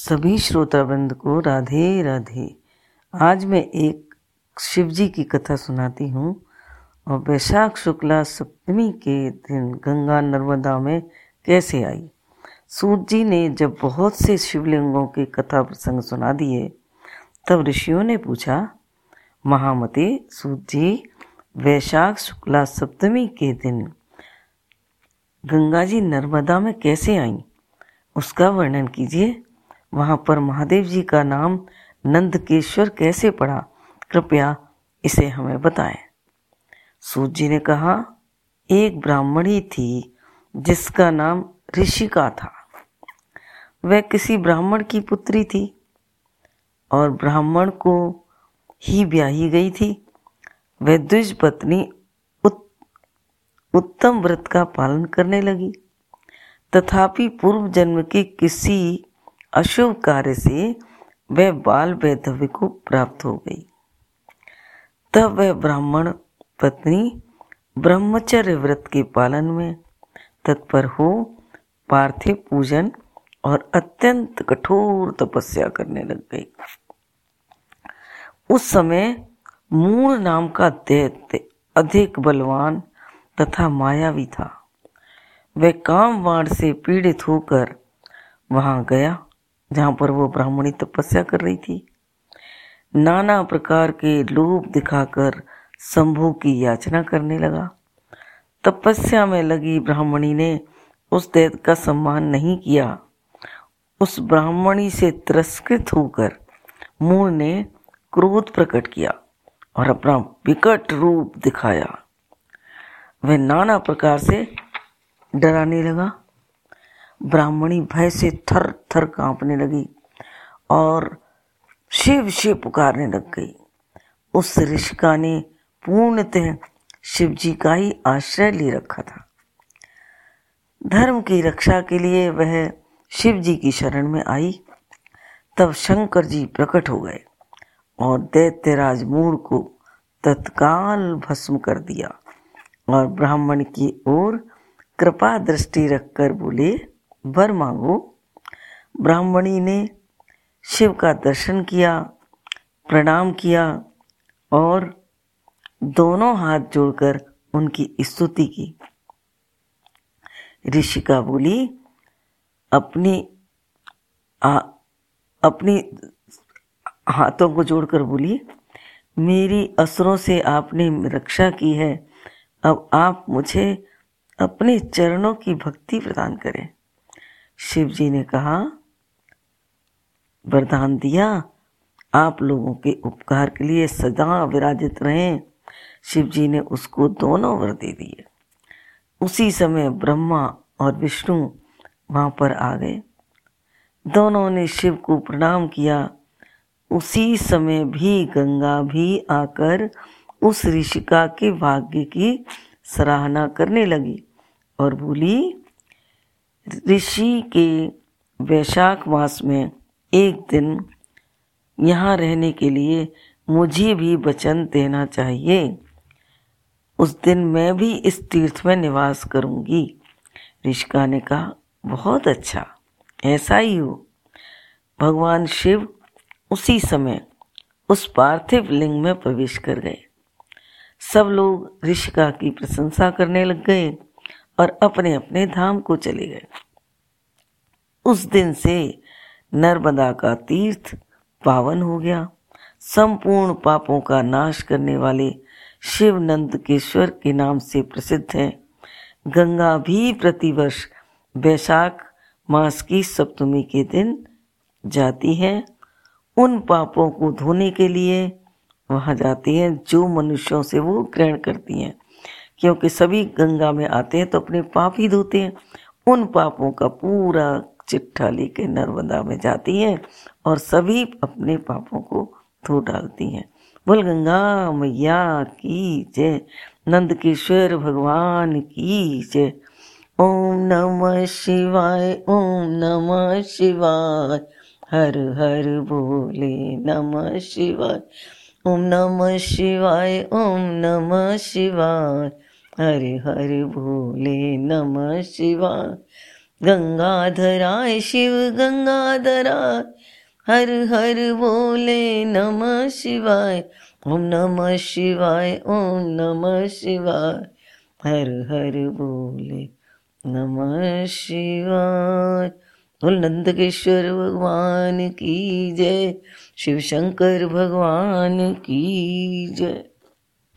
सभी श्रोताबंद को राधे राधे। आज मैं एक शिव जी की कथा सुनाती हूँ और वैशाख शुक्ला सप्तमी के दिन गंगा नर्मदा में कैसे आई? सूत जी ने जब बहुत से शिवलिंगों के कथा प्रसंग सुना दिए, तब ऋषियों ने पूछा, महामती, सूत जी, वैशाख शुक्ला सप्तमी के दिन गंगा जी नर्मदा में कैसे आई? उसका वर्णन कीजिए। वहाँ पर महादेव जी का नाम नंदकेश्वर कैसे पड़ा कृपया इसे हमें बताएँ। सूत जी ने कहा एक ब्राह्मणी थी जिसका नाम ऋषिका था। वह किसी ब्राह्मण की पुत्री थी और ब्राह्मण को ही ब्याही गई थी। वह द्विज पत्नी उत, उत्तम व्रत का पालन करने लगी। तथापि पूर्व जन्म के किसी अशुभ कार्य से वह बाल वैधव्य को प्राप्त हो गई। तब वह ब्राह्मण पत्नी ब्रह्मचर्य व्रत के पालन में तत्पर हो पार्थिव पूजन और अत्यंत कठोर तपस्या करने लग गई। उस समय मूल नाम का दैत्य अधिक बलवान तथा मायावी था। वह काम वाण से पीड़ित होकर वहाँ गया। जहाँ पर वो ब्राह्मणी तपस्या कर रही थी। नाना प्रकार के लोभ दिखाकर शंभु की याचना करने लगा। तपस्या में लगी ब्राह्मणी ने उस दैत का सम्मान नहीं किया। उस ब्राह्मणी से तिरस्कृत होकर मूल ने क्रोध प्रकट किया और अपना विकट रूप दिखाया। वह नाना प्रकार से डराने लगा। ब्राह्मणी भय से थर थर कांपने लगी और शिव शिव पुकारने लग गई। उस ऋषिका ने पूर्णतः शिव जी का ही आश्रय ले रखा था। धर्म की रक्षा के लिए वह शिव जी की शरण में आई। तब शंकर जी प्रकट हो गए और दैत्यराज मूड को तत्काल भस्म कर दिया और ब्राह्मण की ओर कृपा दृष्टि रखकर बोले वर मांगो। ब्राह्मणी ने शिव का दर्शन किया प्रणाम किया और दोनों हाथ जोड़कर उनकी स्तुति की। ऋषिका बोली अपनी आ, अपनी हाथों को जोड़कर बोली मेरी असरों से आपने रक्षा की है अब आप मुझे अपने चरणों की भक्ति प्रदान करें। शिव जी ने कहा, वरदान दिया, आप लोगों के उपकार के लिए सदा विराजित रहें। शिव जी ने उसको दोनों वर दे दिए। उसी समय ब्रह्मा और विष्णु वहाँ पर आ गए। दोनों ने शिव को प्रणाम किया। उसी समय भी गंगा भी आकर उस ऋषिका के भाग्य की सराहना करने लगी और बोली ऋषि के वैशाख मास में एक दिन यहाँ रहने के लिए मुझे भी वचन देना चाहिए। उस दिन मैं भी इस तीर्थ में निवास करूँगी। ऋषिका ने कहा, बहुत अच्छा ऐसा ही हो। भगवान शिव उसी समय उस पार्थिव लिंग में प्रवेश कर गए। सब लोग ऋषिका की प्रशंसा करने लग गए। और अपने अपने धाम को चले गए। उस दिन से नर्मदा का तीर्थ पावन हो गया। संपूर्ण पापों का नाश करने वाले शिव नंदकेश्वर के नाम से प्रसिद्ध है। गंगा भी प्रतिवर्ष वैशाख मास की सप्तमी के दिन जाती है। उन पापों को धोने के लिए वहाँ जाती हैं जो मनुष्यों से वो ग्रहण करती हैं। क्योंकि सभी गंगा में आते हैं तो अपने पाप ही धोते हैं। उन पापों का पूरा चिट्ठा लेके नर्मदा में जाती हैं और सभी अपने पापों को धो डालती हैं। बोल, गंगा मैया की जय नंद भगवान की जय। ओम नमः शिवाय, ओम नमः शिवाय। हर हर बोले नमः शिवाय। ओम नमः शिवाय, ओम नमः शिवाय। हरे हरे भोले नमः शिवाय। गंगाधराय शिव गंगाधराय। हर हर बोले नमः शिवाय। ओम नमः शिवाय, ओम नमः शिवाय। हर हर बोले नमः शिवाय। बोल नंदकेश्वर भगवान की जय। शिव शंकर भगवान की जय।